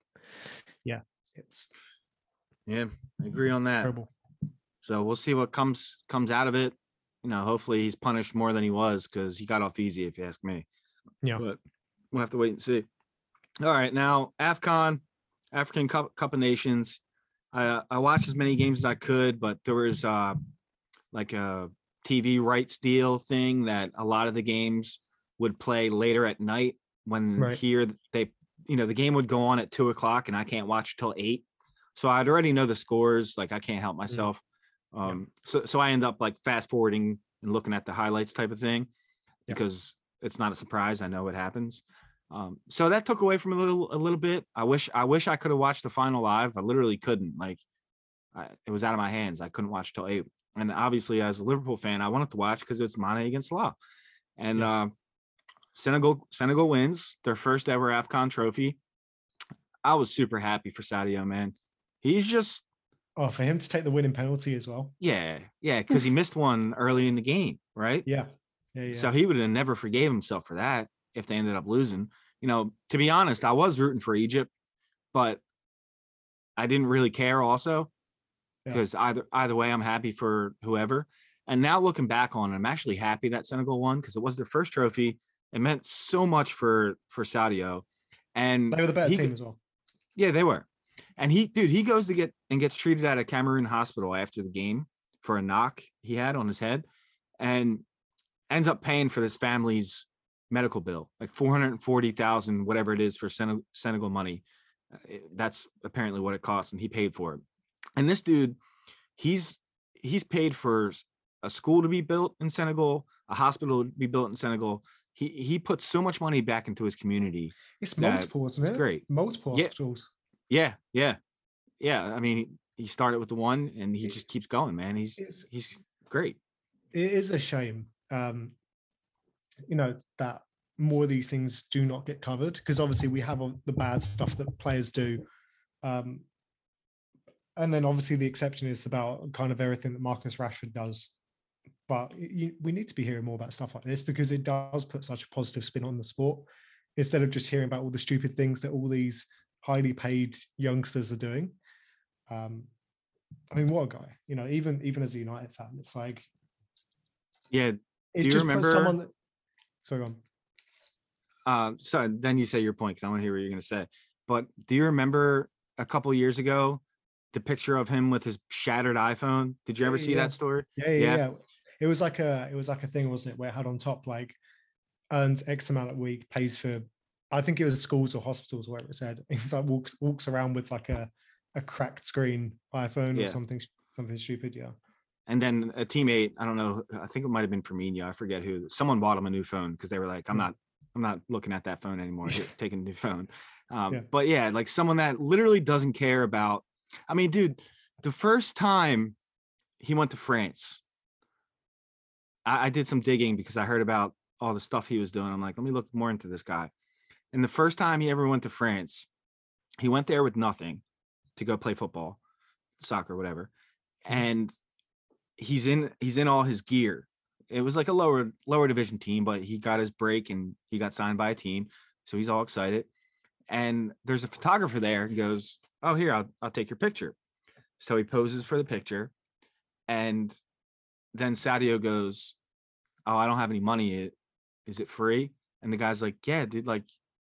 Speaker 2: yeah, it's
Speaker 1: Yeah, I agree on that.
Speaker 2: terrible.
Speaker 1: So we'll see what comes comes out of it. You know, hopefully he's punished more than he was because he got off easy, if you ask me.
Speaker 2: Yeah.
Speaker 1: But we'll have to wait and see. All right, now AFCON, African Cup, Cup of Nations. I uh, I watched as many games as I could, but there was uh like a TV rights deal thing that a lot of the games would play later at night when
Speaker 2: Right.
Speaker 1: here they you know the game would go on at two o'clock and I can't watch till eight. So I'd already know the scores, like I can't help myself. Um, so so I end up like fast forwarding and looking at the highlights type of thing
Speaker 2: Yeah.
Speaker 1: because it's not a surprise. I know what happens. Um, so that took away from a little a little bit. I wish I wish I could have watched the final live. I literally couldn't. Like I, it was out of my hands. I couldn't watch till eight. And obviously, as a Liverpool fan, I wanted to watch because it's Mane against Law. And uh, Senegal Senegal wins their first ever AFCON trophy. I was super happy for Sadio, man. He's just
Speaker 2: Oh, for him to take the winning penalty as well.
Speaker 1: yeah, yeah, because he missed one early in the game, right?
Speaker 2: Yeah. Yeah. Yeah.
Speaker 1: So he would have never forgave himself for that if they ended up losing. You know, to be honest, I was rooting for Egypt, but I didn't really care also
Speaker 2: Yeah.
Speaker 1: because either either way, I'm happy for whoever. And now looking back on it, I'm actually happy that Senegal won because it was their first trophy. It meant so much for for Sadio. And
Speaker 2: they were the better
Speaker 1: he
Speaker 2: team as well.
Speaker 1: yeah, they were. And he, dude, he goes to get and gets treated at a Cameroon hospital after the game for a knock he had on his head and ends up paying for this family's medical bill, like 440,000, whatever it is for Senegal money. Uh, That's apparently what it costs. And he paid for it. And this dude, he's, he's paid for a school to be built in Senegal, a hospital to be built in Senegal. He, he puts so much money back into his community.
Speaker 2: It's multiple, isn't
Speaker 1: It's
Speaker 2: it?
Speaker 1: great.
Speaker 2: Multiple
Speaker 1: Yeah.
Speaker 2: hospitals.
Speaker 1: Yeah, yeah, yeah. I mean, he, started with the one, and he just keeps going, man. He's
Speaker 2: It's
Speaker 1: he's great.
Speaker 2: it is a shame um you know that more of these things do not get covered because obviously we have all the bad stuff that players do um and then obviously the exception is about kind of everything that Marcus Rashford does but you, we need to be hearing more about stuff like this because it does put such a positive spin on the sport instead of just hearing about all the stupid things that all these highly paid youngsters are doing um I mean, what a guy! You know, even even as a United fan, it's like
Speaker 1: Yeah.
Speaker 2: it's
Speaker 1: you
Speaker 2: just
Speaker 1: remember-
Speaker 2: someone. That, sorry, go on.
Speaker 1: Uh, so then you say your point because I want to hear what you're gonna say. But do you remember a couple years ago the picture of him with his shattered iPhone? Did you ever see
Speaker 2: yeah.
Speaker 1: that story?
Speaker 2: Yeah, yeah,
Speaker 1: Yeah.
Speaker 2: yeah. It was like a it was like a thing, wasn't it? Where it had on top like earns X amount a week, pays for. I think it was schools or hospitals, where it said he's like walks walks around with like a a cracked screen iPhone
Speaker 1: Yeah.
Speaker 2: or something something stupid. Yeah,
Speaker 1: And then a teammate, I don't know, I think it might have been Firmino, I forget who. Someone bought him a new phone because they were like, "I'm
Speaker 2: Hmm.
Speaker 1: not, I'm not looking at that phone anymore. Taking a new phone." Um,
Speaker 2: Yeah.
Speaker 1: But yeah, like someone that literally doesn't care about. I mean, dude, the first time he went to France, I, I did some digging because I heard about all the stuff he was doing. I'm like, let me look more into this guy. And the first time he ever went to France, he went there with nothing to go play football, soccer, whatever. Mm-hmm. And he's in he's in all his gear. It was like a lower lower division team, but he got his break and he got signed by a team, so he's all excited. And there's a photographer there and goes, "Oh, here, I'll I'll take your picture." So he poses for the picture, and then Sadio goes, "Oh, I don't have any money. It is it free?" And the guy's like, "Yeah, dude, like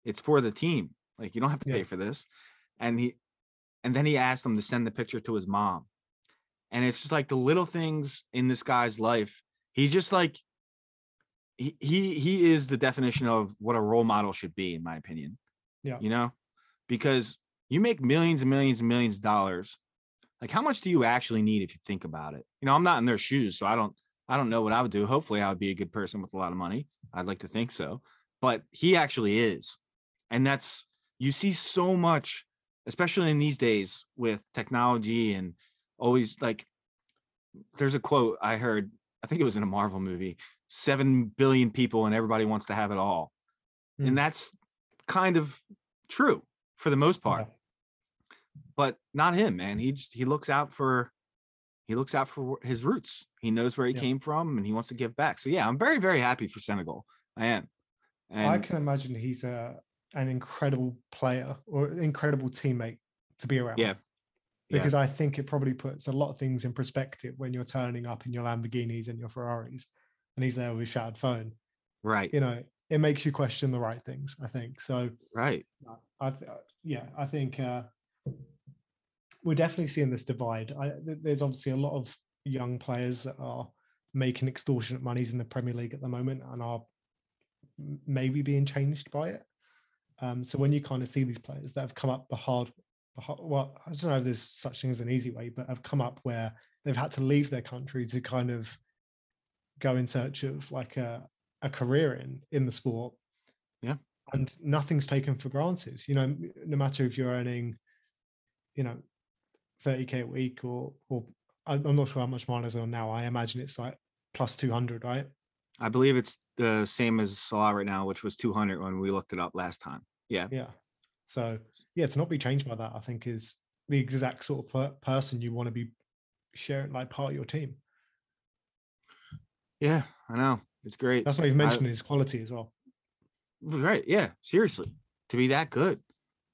Speaker 1: it's for the team. Like you don't have to
Speaker 2: Yeah.
Speaker 1: pay for this." And he and then he asked him to send the picture to his mom. And it's just like the little things in this guy's life. He's just like he he he is the definition of what a role model should be, in my opinion.
Speaker 2: Yeah.
Speaker 1: You know, because you make millions and millions and millions of dollars. Like, how much do you actually need if you think about it? You know, I'm not in their shoes, so I don't I don't know what I would do. Hopefully, I would be a good person with a lot of money. I'd like to think so. But he actually is. And that's you see so much, especially in these days with technology and always like there's a quote I heard, I think it was in a Marvel movie, 7 billion people and everybody wants to have it all.
Speaker 2: Hmm.
Speaker 1: And that's kind of true for the most part
Speaker 2: Yeah.
Speaker 1: But not him, man. He just he looks out for he looks out for his roots. He knows where he
Speaker 2: Yeah.
Speaker 1: came from and he wants to give back. So yeah, I'm very very happy for Senegal. I am. And
Speaker 2: I can imagine he's a an incredible player or incredible teammate to be around.
Speaker 1: Yeah. Yeah.
Speaker 2: Because I think it probably puts a lot of things in perspective when you're turning up in your Lamborghinis and your Ferraris and he's there with his shattered phone.
Speaker 1: right.
Speaker 2: You know, it makes you question the right things, I think. So
Speaker 1: Right.
Speaker 2: uh, I th- uh, yeah, I think uh, we're definitely seeing this divide. I, there's obviously a lot of young players that are making extortionate monies in the Premier League at the moment and are maybe being changed by it. Um, so when you kind of see these players that have come up the hard, the hard, well, I don't know if there's such thing as an easy way, but have come up where they've had to leave their country to kind of go in search of like a, a career in in the sport Yeah. and nothing's taken for granted. You know, no matter if you're earning, you know, 30k a week or or I'm not sure how much mine is on now. I imagine it's like plus 200, right?
Speaker 1: I believe it's the same as Salah right now, which was 200 when we looked it up last time. Yeah.
Speaker 2: Yeah. So yeah, to not be changed by that, I think is the exact sort of per- person you want to be sharing like part of your team.
Speaker 1: Yeah, I know. It's great.
Speaker 2: That's what you've
Speaker 1: I-
Speaker 2: mentioned his quality as well.
Speaker 1: Right. Yeah. Seriously. To be that good.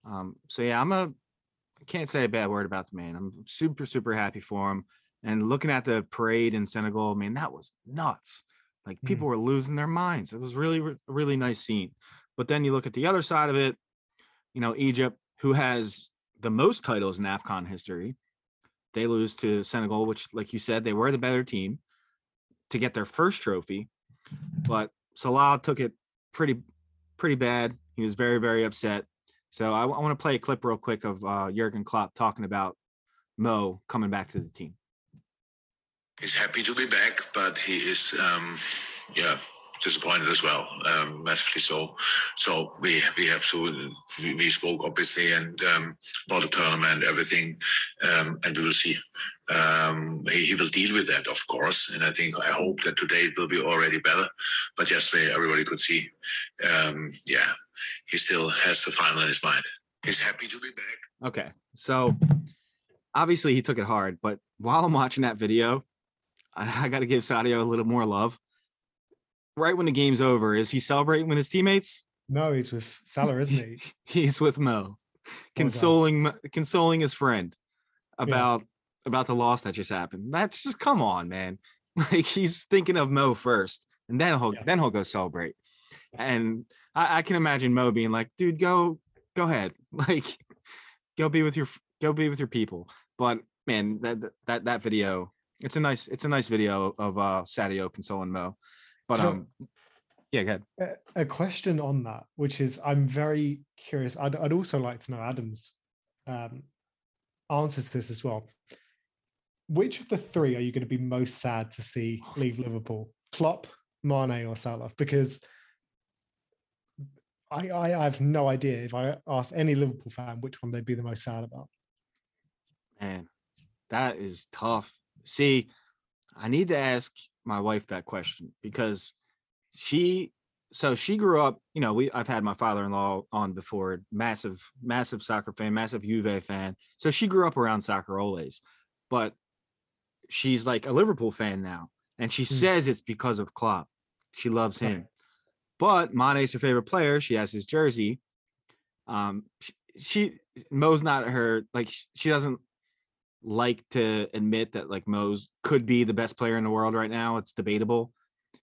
Speaker 1: Um, so yeah, I'm a I can't say a bad word about the man. I'm super, super happy for him. And looking at the parade in Senegal, man, that was nuts. Like
Speaker 2: Mm.
Speaker 1: people were losing their minds. It was really, really nice scene. But then you look at the other side of it, you know, Egypt, who has the most titles in AFCON history, they lose to Senegal, which, like you said, they were the better team to get their first trophy. But Salah took it pretty, pretty bad. He was very, very upset. So I, want to play a clip real quick of uh, Jurgen Klopp talking about Mo coming back to the team.
Speaker 3: He's happy to be back, but he is, um, yeah, disappointed as well, um, massively so. So we we have to. We, we spoke obviously and um, about the tournament, everything, um, and we will see. Um, he, he will deal with that, of course, and I think I hope that today it will be already better. But yesterday, everybody could see, um, yeah, he still has the final in his mind. He's happy to be back.
Speaker 1: Okay. So obviously he took it hard, but while I'm watching that video, I, I got to give Sadio a little more love. Right when the game's over, is he celebrating with his teammates?
Speaker 2: No, he's with Salah, isn't he?
Speaker 1: He's with Mo, consoling Mo- consoling his friend about about the loss that just happened. That's just come on, man. Like he's thinking of Mo first, and then he'll
Speaker 2: Yeah.
Speaker 1: then he'll go celebrate. And I, I can imagine Mo being like, "Dude, go go ahead, like go be with your go be with your people." But man, that that- that video, it's a nice it's a nice video of uh Sadio consoling Mo. But
Speaker 2: Do you know-
Speaker 1: um, yeah, go ahead.
Speaker 2: a, a question on that, which is I'm very curious. I'd, I'd also like to know Adam's um, answer to this as well. Which of the three are you going to be most sad to see leave Liverpool? Klopp, Mane, or Salah? Because I, I have no idea if I asked any Liverpool fan which one they'd be the most sad about.
Speaker 1: Man, that is tough. See, I need to ask my wife that question because she so she grew up, you know, we I've had my father-in-law on before, massive, massive soccer fan, massive Juve fan. So she grew up around soccer always. But she's like a Liverpool fan now. And she
Speaker 2: Hmm.
Speaker 1: says it's because of Klopp. She loves him. But Mane's her favorite player. She has his jersey. Um, she, she Mo's not her like she doesn't like to admit that like Mo's could be the best player in the world right now. It's debatable.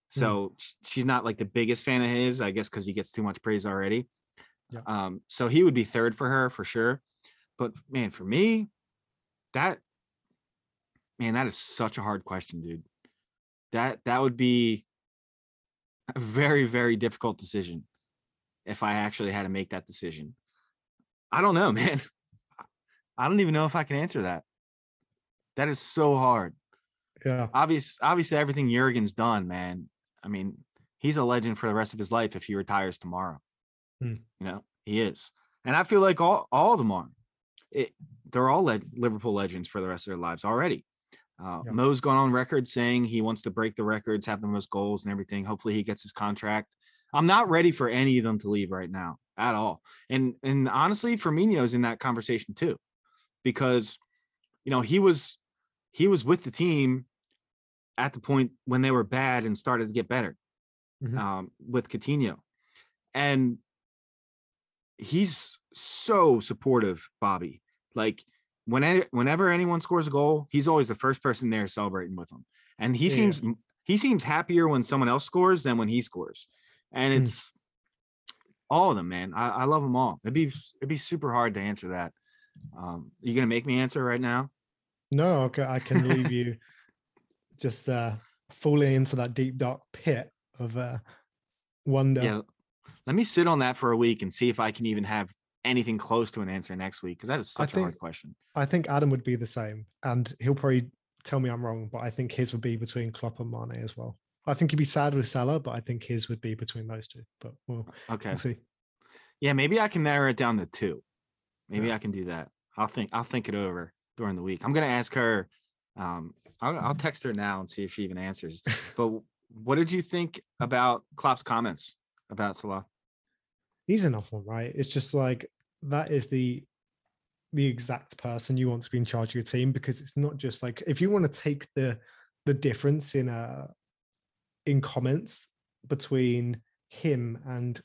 Speaker 1: So sh- she's not like the biggest fan of his, I guess, because he gets too much praise already.
Speaker 2: Yeah.
Speaker 1: Um, so he would be third for her for sure. But man, for me, that man, that is such a hard question, dude. That that would be a very, very difficult decision if I actually had to make that decision. I don't know, man. I don't even know if I can answer that. That is so hard.
Speaker 2: Yeah.
Speaker 1: Obvious, obviously, everything Jurgen's done, man. I mean, he's a legend for the rest of his life if he retires tomorrow.
Speaker 2: Hmm.
Speaker 1: You know, he is, and I feel like all all of them are. It, they're all le- Liverpool legends for the rest of their lives already. Uh,
Speaker 2: Yeah.
Speaker 1: Mo's gone on record saying he wants to break the records, have the most goals and everything. Hopefully, he gets his contract. I'm not ready for any of them to leave right now at all. And and honestly, Firmino's in that conversation too, because you know he was he was with the team at the point when they were bad and started to get better
Speaker 2: Mhm.
Speaker 1: um, with Coutinho. And he's so supportive, Bobby. Like when whenever anyone scores a goal, he's always the first person there celebrating with them. And he
Speaker 2: Yeah.
Speaker 1: seems he seems happier when someone else scores than when he scores. And
Speaker 2: Mm.
Speaker 1: it's all of them, man. I, I love them all. It'd be it'd be super hard to answer that. Um, you gonna make me answer right now?
Speaker 2: No, okay, I can leave you just uh, falling into that deep dark pit of uh, wonder.
Speaker 1: Yeah. Let me sit on that for a week and see if I can even have anything close to an answer next week because that is such a hard question.
Speaker 2: I think Adam would be the same, and he'll probably tell me I'm wrong, but I think his would be between Klopp and Mane as well. I think he'd be sad with Salah, but I think his would be between those two. But we'll,
Speaker 1: Okay.
Speaker 2: we'll see.
Speaker 1: Yeah, maybe I can narrow it down to two. Maybe
Speaker 2: Yeah.
Speaker 1: I can do that. I'll think I'll think it over during the week. I'm gonna ask her. Um, I'll, I'll text her now and see if she even answers. But what did you think about Klopp's comments about Salah?
Speaker 2: He's enough one, right? It's just like that is the the exact person you want to be in charge of your team because it's not just like if you want to take the the difference in uh in comments between him and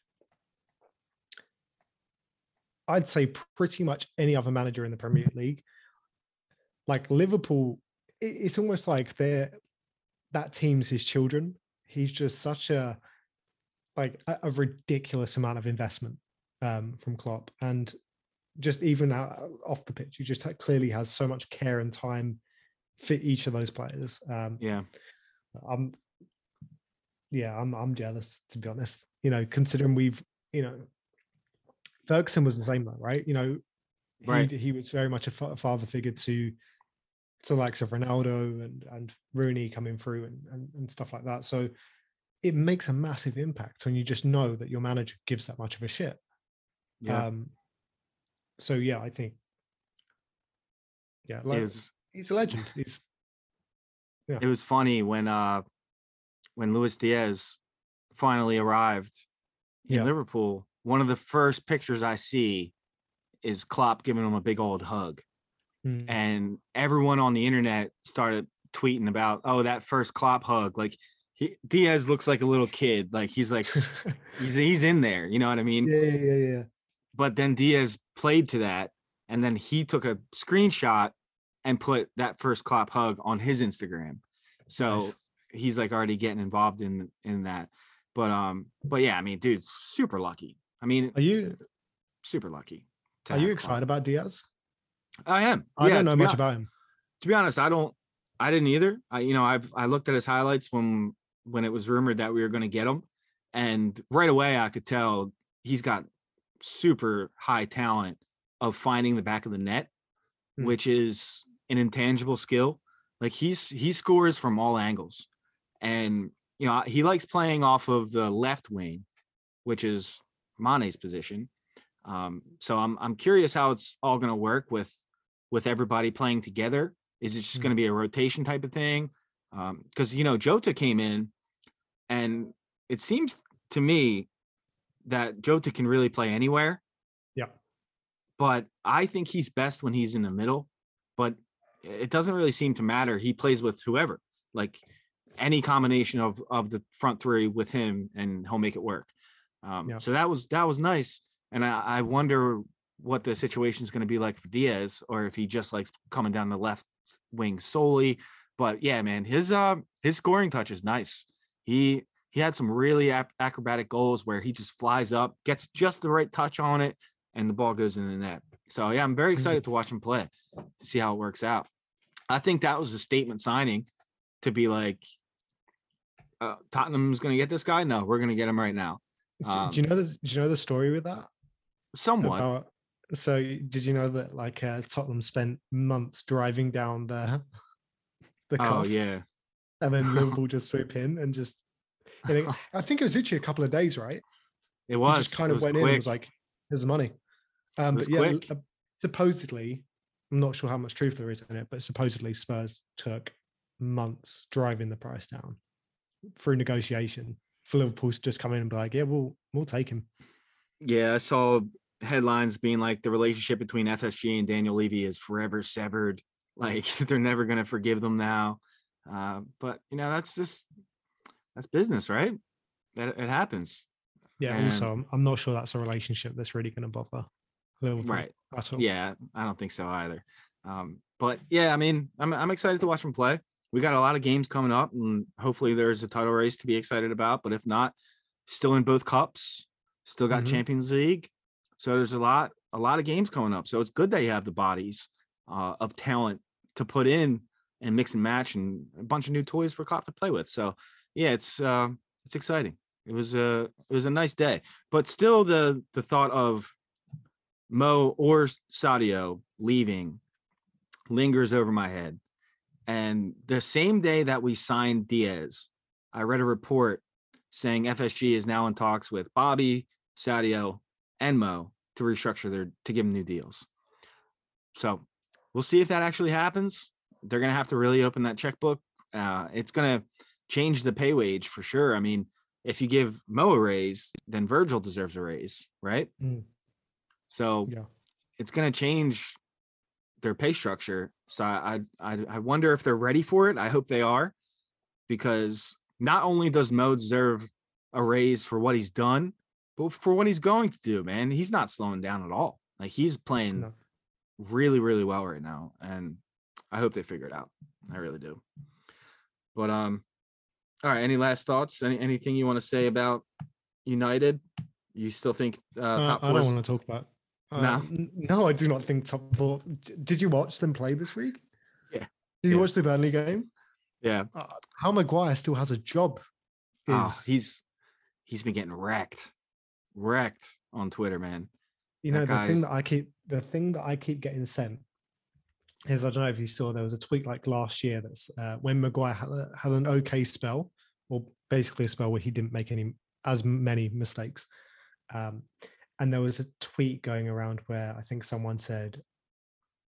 Speaker 2: I'd say pretty much any other manager in the Premier League. Like Liverpool, it's almost like they're that team's his children. He's just such a like a, a ridiculous amount of investment um, from Klopp, and just even out off the pitch, he just clearly has so much care and time for each of those players. Um,
Speaker 1: Yeah,
Speaker 2: I'm, yeah, I'm I'm jealous to be honest. You know, considering we've, you know, Ferguson was the same though, right? You know, he
Speaker 1: Right.
Speaker 2: he was very much a fa- father figure to to the likes of Ronaldo and and Rooney coming through and, and and stuff like that. So it makes a massive impact when you just know that your manager gives that much of a shit.
Speaker 1: yeah.
Speaker 2: Um, so yeah, I think, yeah, like he's a legend. He's yeah.
Speaker 1: it was funny when uh when Luis Diaz finally arrived in
Speaker 2: Yeah.
Speaker 1: Liverpool. One of the first pictures I see is Klopp giving him a big old hug.
Speaker 2: mm,
Speaker 1: and everyone on the internet started tweeting about oh that first Klopp hug like he, Diaz looks like a little kid like he's like he's he's in there you know what I mean
Speaker 2: yeah, yeah, yeah, yeah.
Speaker 1: but then Diaz played to that and then he took a screenshot and put that first Klopp hug on his Instagram so
Speaker 2: Nice.
Speaker 1: he's like already getting involved in in that but um but yeah I mean dude super lucky I mean
Speaker 2: Are you
Speaker 1: super lucky
Speaker 2: are you excited about Diaz?
Speaker 1: I am
Speaker 2: I
Speaker 1: Yeah,
Speaker 2: don't know much about him.
Speaker 1: to be honest, I don't. I didn't either. I, you know, I've I looked at his highlights when when it was rumored that we were going to get him, and right away I could tell he's got super high talent of finding the back of the net,
Speaker 2: Hmm.
Speaker 1: which is an intangible skill. Like he's he scores from all angles, and you know he likes playing off of the left wing, which is Mane's position. Um, so I'm I'm curious how it's all going to work with with everybody playing together. Is it just
Speaker 2: Mm.
Speaker 1: going to be a rotation type of thing? Because you know Jota came in, and it seems to me that Jota can really play anywhere.
Speaker 2: Yeah.
Speaker 1: But I think he's best when he's in the middle. But it doesn't really seem to matter. He plays with whoever, like any combination of of the front three with him, and he'll make it work. Um,
Speaker 2: Yeah.
Speaker 1: So that was that was nice, and I, I wonder what the situation is going to be like for Diaz, or if he just likes coming down the left wing solely. But yeah, man, his uh his scoring touch is nice. He he had some really ac- acrobatic goals where he just flies up, gets just the right touch on it, and the ball goes in the net. So yeah, I'm very excited to watch him play to see how it works out. I think that was a statement signing to be like, uh, Tottenham's going to get this guy. No, we're going to get him right now.
Speaker 2: Do- do you
Speaker 1: Um,
Speaker 2: know the, do you know the story with that?
Speaker 1: Somewhat.
Speaker 2: About- so did you know that like uh, Tottenham spent months driving down the the
Speaker 1: oh yeah.
Speaker 2: And then Liverpool just swoop in and just. and it- I think it was literally a couple of days, right?
Speaker 1: It was
Speaker 2: just kind of went in
Speaker 1: quick.
Speaker 2: and was like, "Here's the money." Um, but yeah,
Speaker 1: quick.
Speaker 2: uh, supposedly, I'm not sure how much truth there is in it, but supposedly Spurs took months driving the price down through negotiation for Liverpool to just come in and be like, "Yeah, we'll we'll take him."
Speaker 1: Yeah, I saw headlines being like the relationship between FSG and Daniel Levy is forever severed. Like they're never gonna forgive them now. Uh, but you know, that's just that's business, right? That it happens.
Speaker 2: Yeah.
Speaker 1: And-
Speaker 2: Also, I'm, I'm not sure that's a relationship that's really going to bother
Speaker 1: Right.
Speaker 2: at all.
Speaker 1: Yeah, I don't think so either. Um, but yeah, I mean, I'm I'm excited to watch him play. We got a lot of games coming up, and hopefully there's a title race to be excited about. But if not, still in both cups, still got
Speaker 2: Mhm.
Speaker 1: Champions League. So there's a lot a lot of games coming up. So it's good that you have the bodies uh, of talent to put in and mix and match, and a bunch of new toys for Klopp to play with. So yeah, it's uh, it's exciting. It was a it was a nice day, but still the the thought of Mo or Sadio leaving lingers over my head. And the same day that we signed Diaz, I read a report saying FSG is now in talks with Bobby, Sadio, and Mo to restructure their to give them new deals. So we'll see if that actually happens. They're gonna have to really open that checkbook. Uh, it's gonna change the pay wage for sure. I mean, if you give Mo a raise, then Virgil deserves a raise, right?
Speaker 2: Mm.
Speaker 1: So
Speaker 2: Yeah.
Speaker 1: it's going to change their pay structure. So I, I I wonder if they're ready for it. I hope they are, because not only does Mo deserve a raise for what he's done, but for what he's going to do. Man, he's not slowing down at all. Like he's playing
Speaker 2: No.
Speaker 1: really really well right now, and I hope they figure it out. I really do. But um, all right. Any last thoughts? Any anything you want to say about United? You still think uh,
Speaker 2: Uh,
Speaker 1: top
Speaker 2: I
Speaker 1: four?
Speaker 2: don't want to talk about. Uh,
Speaker 1: No?
Speaker 2: n- no, I do not think top four. Did you watch them play this week?
Speaker 1: Yeah.
Speaker 2: Did you
Speaker 1: Yeah.
Speaker 2: watch the Burnley game?
Speaker 1: Yeah.
Speaker 2: Uh, how Maguire still has a job is
Speaker 1: Oh, he's he's been getting wrecked, wrecked on Twitter, man.
Speaker 2: you
Speaker 1: that
Speaker 2: know the thing that I keep the thing that I keep getting sent is I don't know if you saw there was a tweet like last year that's uh, when Maguire had, a, had an okay spell or basically a spell where he didn't make any as many mistakes. Um, and there was a tweet going around where I think someone said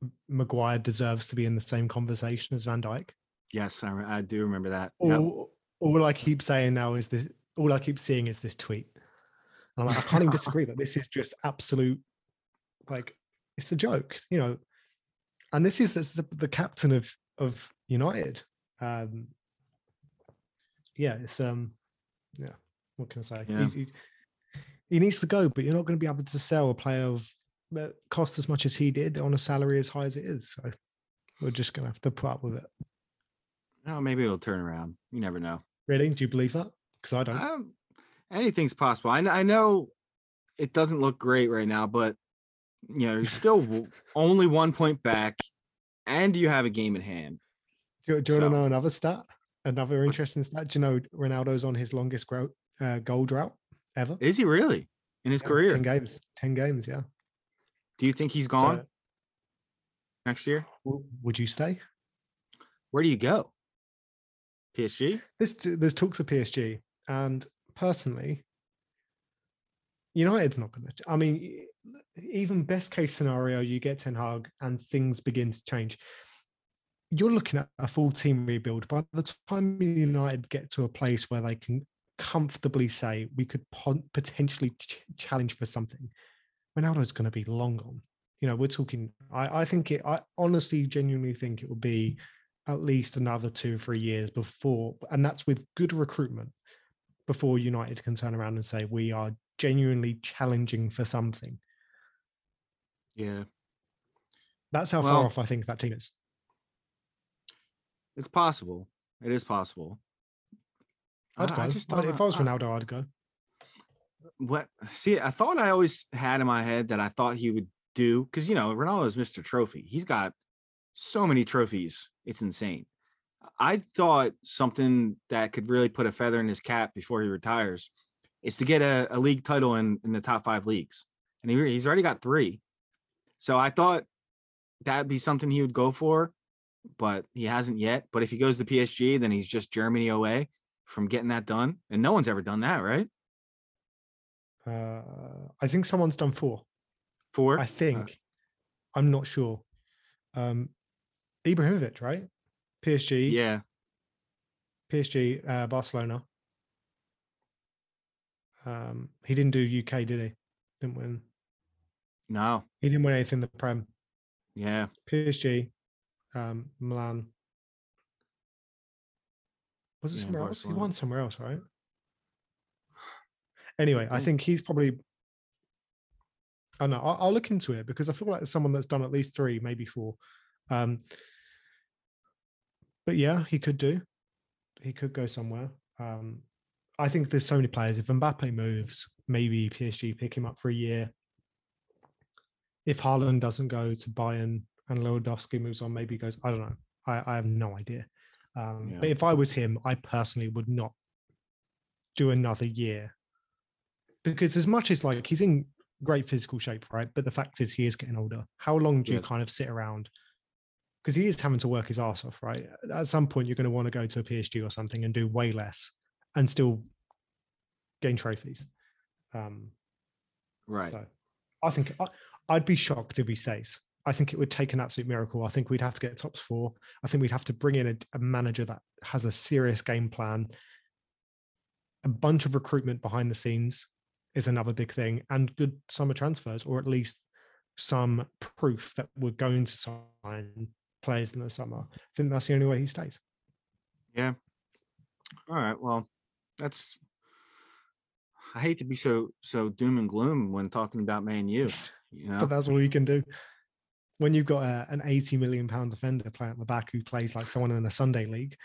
Speaker 2: "M- Maguire deserves to be in the same conversation as Van Dijk.
Speaker 1: Yes, I, I do remember that. Yep.
Speaker 2: All, all I keep saying now is this. All I keep seeing is this tweet. And I'm like, I can't even disagree that this is just absolute, like, it's a joke, you know. And this is this is the, captain of of United. Um, yeah, it's um, yeah. What can I say? He-
Speaker 1: Yeah.
Speaker 2: He, he needs to go, but you're not going to be able to sell a player of that cost as much as he did on a salary as high as it is. So we're just going to have to put up with it.
Speaker 1: Oh, maybe it'll turn around. You never know.
Speaker 2: Really? Do you believe that? Because I don't.
Speaker 1: Um, anything's possible. I, I know it doesn't look great right now, but you know, you're still only one point back, and you have a game in hand.
Speaker 2: Do, you- do you want to know another stat? Another interesting stat. Do you know Ronaldo's on his longest grow, uh, goal drought ever?
Speaker 1: Is he really in his
Speaker 2: Yeah,
Speaker 1: career?
Speaker 2: Ten games. Ten games. Yeah.
Speaker 1: Do you think he's gone
Speaker 2: So,
Speaker 1: next year?
Speaker 2: w- would you stay?
Speaker 1: Where do you go? PSG?
Speaker 2: This there's talks of PSG, and personally, United's not going to. I mean, even best case scenario, you get Ten Hag and things begin to change. You're looking at a full team rebuild. By the time United get to a place where they can comfortably say we could potentially ch- challenge for something, Ronaldo's going to be long gone. You know, we're talking. I, I think it. I honestly, genuinely think it will be at least another two or three years before, and that's with good recruitment, before United can turn around and say we are genuinely challenging for something.
Speaker 1: Yeah,
Speaker 2: That's how
Speaker 1: Well-
Speaker 2: far off I think that team is.
Speaker 1: it's possible. It is possible.
Speaker 2: I'd
Speaker 1: I-
Speaker 2: go.
Speaker 1: I just
Speaker 2: I'd- if I was. Ronaldo, I'd go.
Speaker 1: what see i thought i always had in my head that i thought he would do because you know ronaldo's mr trophy he's got so many trophies it's insane i thought something that could really put a feather in his cap before he retires is to get a, a league title in, in the top five leagues and he, he's already got three so i thought that'd be something he would go for but he hasn't yet but if he goes to psg then he's just germany away from getting that done and no one's ever done that right
Speaker 2: Uh, I think someone's done four.
Speaker 1: four
Speaker 2: I think. I'm not sure. Um, Ibrahimovic, right? PSG.
Speaker 1: Yeah,
Speaker 2: PSG, uh, Barcelona. Um, he didn't do UK, did he? Didn't win.
Speaker 1: No,
Speaker 2: He didn't win anything in the Prem.
Speaker 1: yeah,
Speaker 2: PSG, um, Milan. Was it
Speaker 1: Yeah,
Speaker 2: somewhere else? He won somewhere else, right? Anyway, I
Speaker 1: think-
Speaker 2: he's probably. I don't know. I'll, I'll look into it because I feel like it's someone that's done at least three, maybe four. Um, but yeah, he could do. He could go somewhere. Um, I think there's so many players. If Mbappe moves, maybe PSG pick him up for a year. If Haaland doesn't go to Bayern and Lewandowski moves on, maybe he goes. I don't know. I, I have no idea. Um, But if I was him, I personally would not do another year because as much as like he's in great physical shape, right? But the fact is he is getting older. How long do you kind of sit around? Because he is having to work his ass off, right? At some point, you're going to want to go to a PhD or something and do way less and still gain trophies. Um,
Speaker 1: Right.
Speaker 2: so I think I, I'd be shocked if he stays. I think it would take an absolute miracle. I think we'd have to get tops four. I think we'd have to bring in a, a manager that has a serious game plan. A bunch of recruitment behind the scenes is another big thing, and good summer transfers, or at least some proof that we're going to sign players in the summer. I think that's the only way he stays. Yeah.
Speaker 1: All right. Well, that's. I hate to be so so doom and gloom when talking about Man U. You know,
Speaker 2: But that's all you can do. When you've got a, an 80 million pound defender playing at the back who plays like someone in a Sunday league,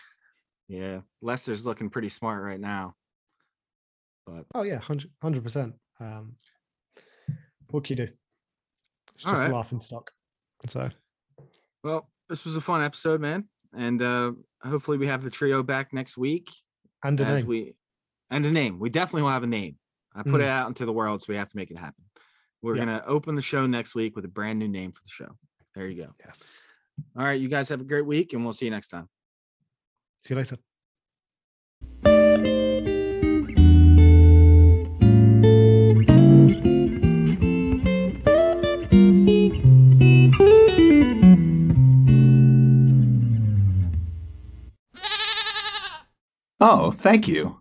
Speaker 1: yeah, Leicester's looking pretty smart right now. But
Speaker 2: Oh yeah, hundred percent. Um, what can you do? It's just
Speaker 1: right.
Speaker 2: laughing stock. So
Speaker 1: well, this was a fun episode, man, and uh hopefully we have the trio back next week
Speaker 2: and a
Speaker 1: as
Speaker 2: name.
Speaker 1: we and a name. We definitely will have a name. I put
Speaker 2: Mm.
Speaker 1: it out into the world, so we have to make it happen. We're
Speaker 2: Yeah.
Speaker 1: gonna open the show next week with a brand new name for the show. There you go.
Speaker 2: yes.
Speaker 1: All right, you guys have a great week, and we'll see you next time.
Speaker 2: See you later.
Speaker 4: Oh, thank you.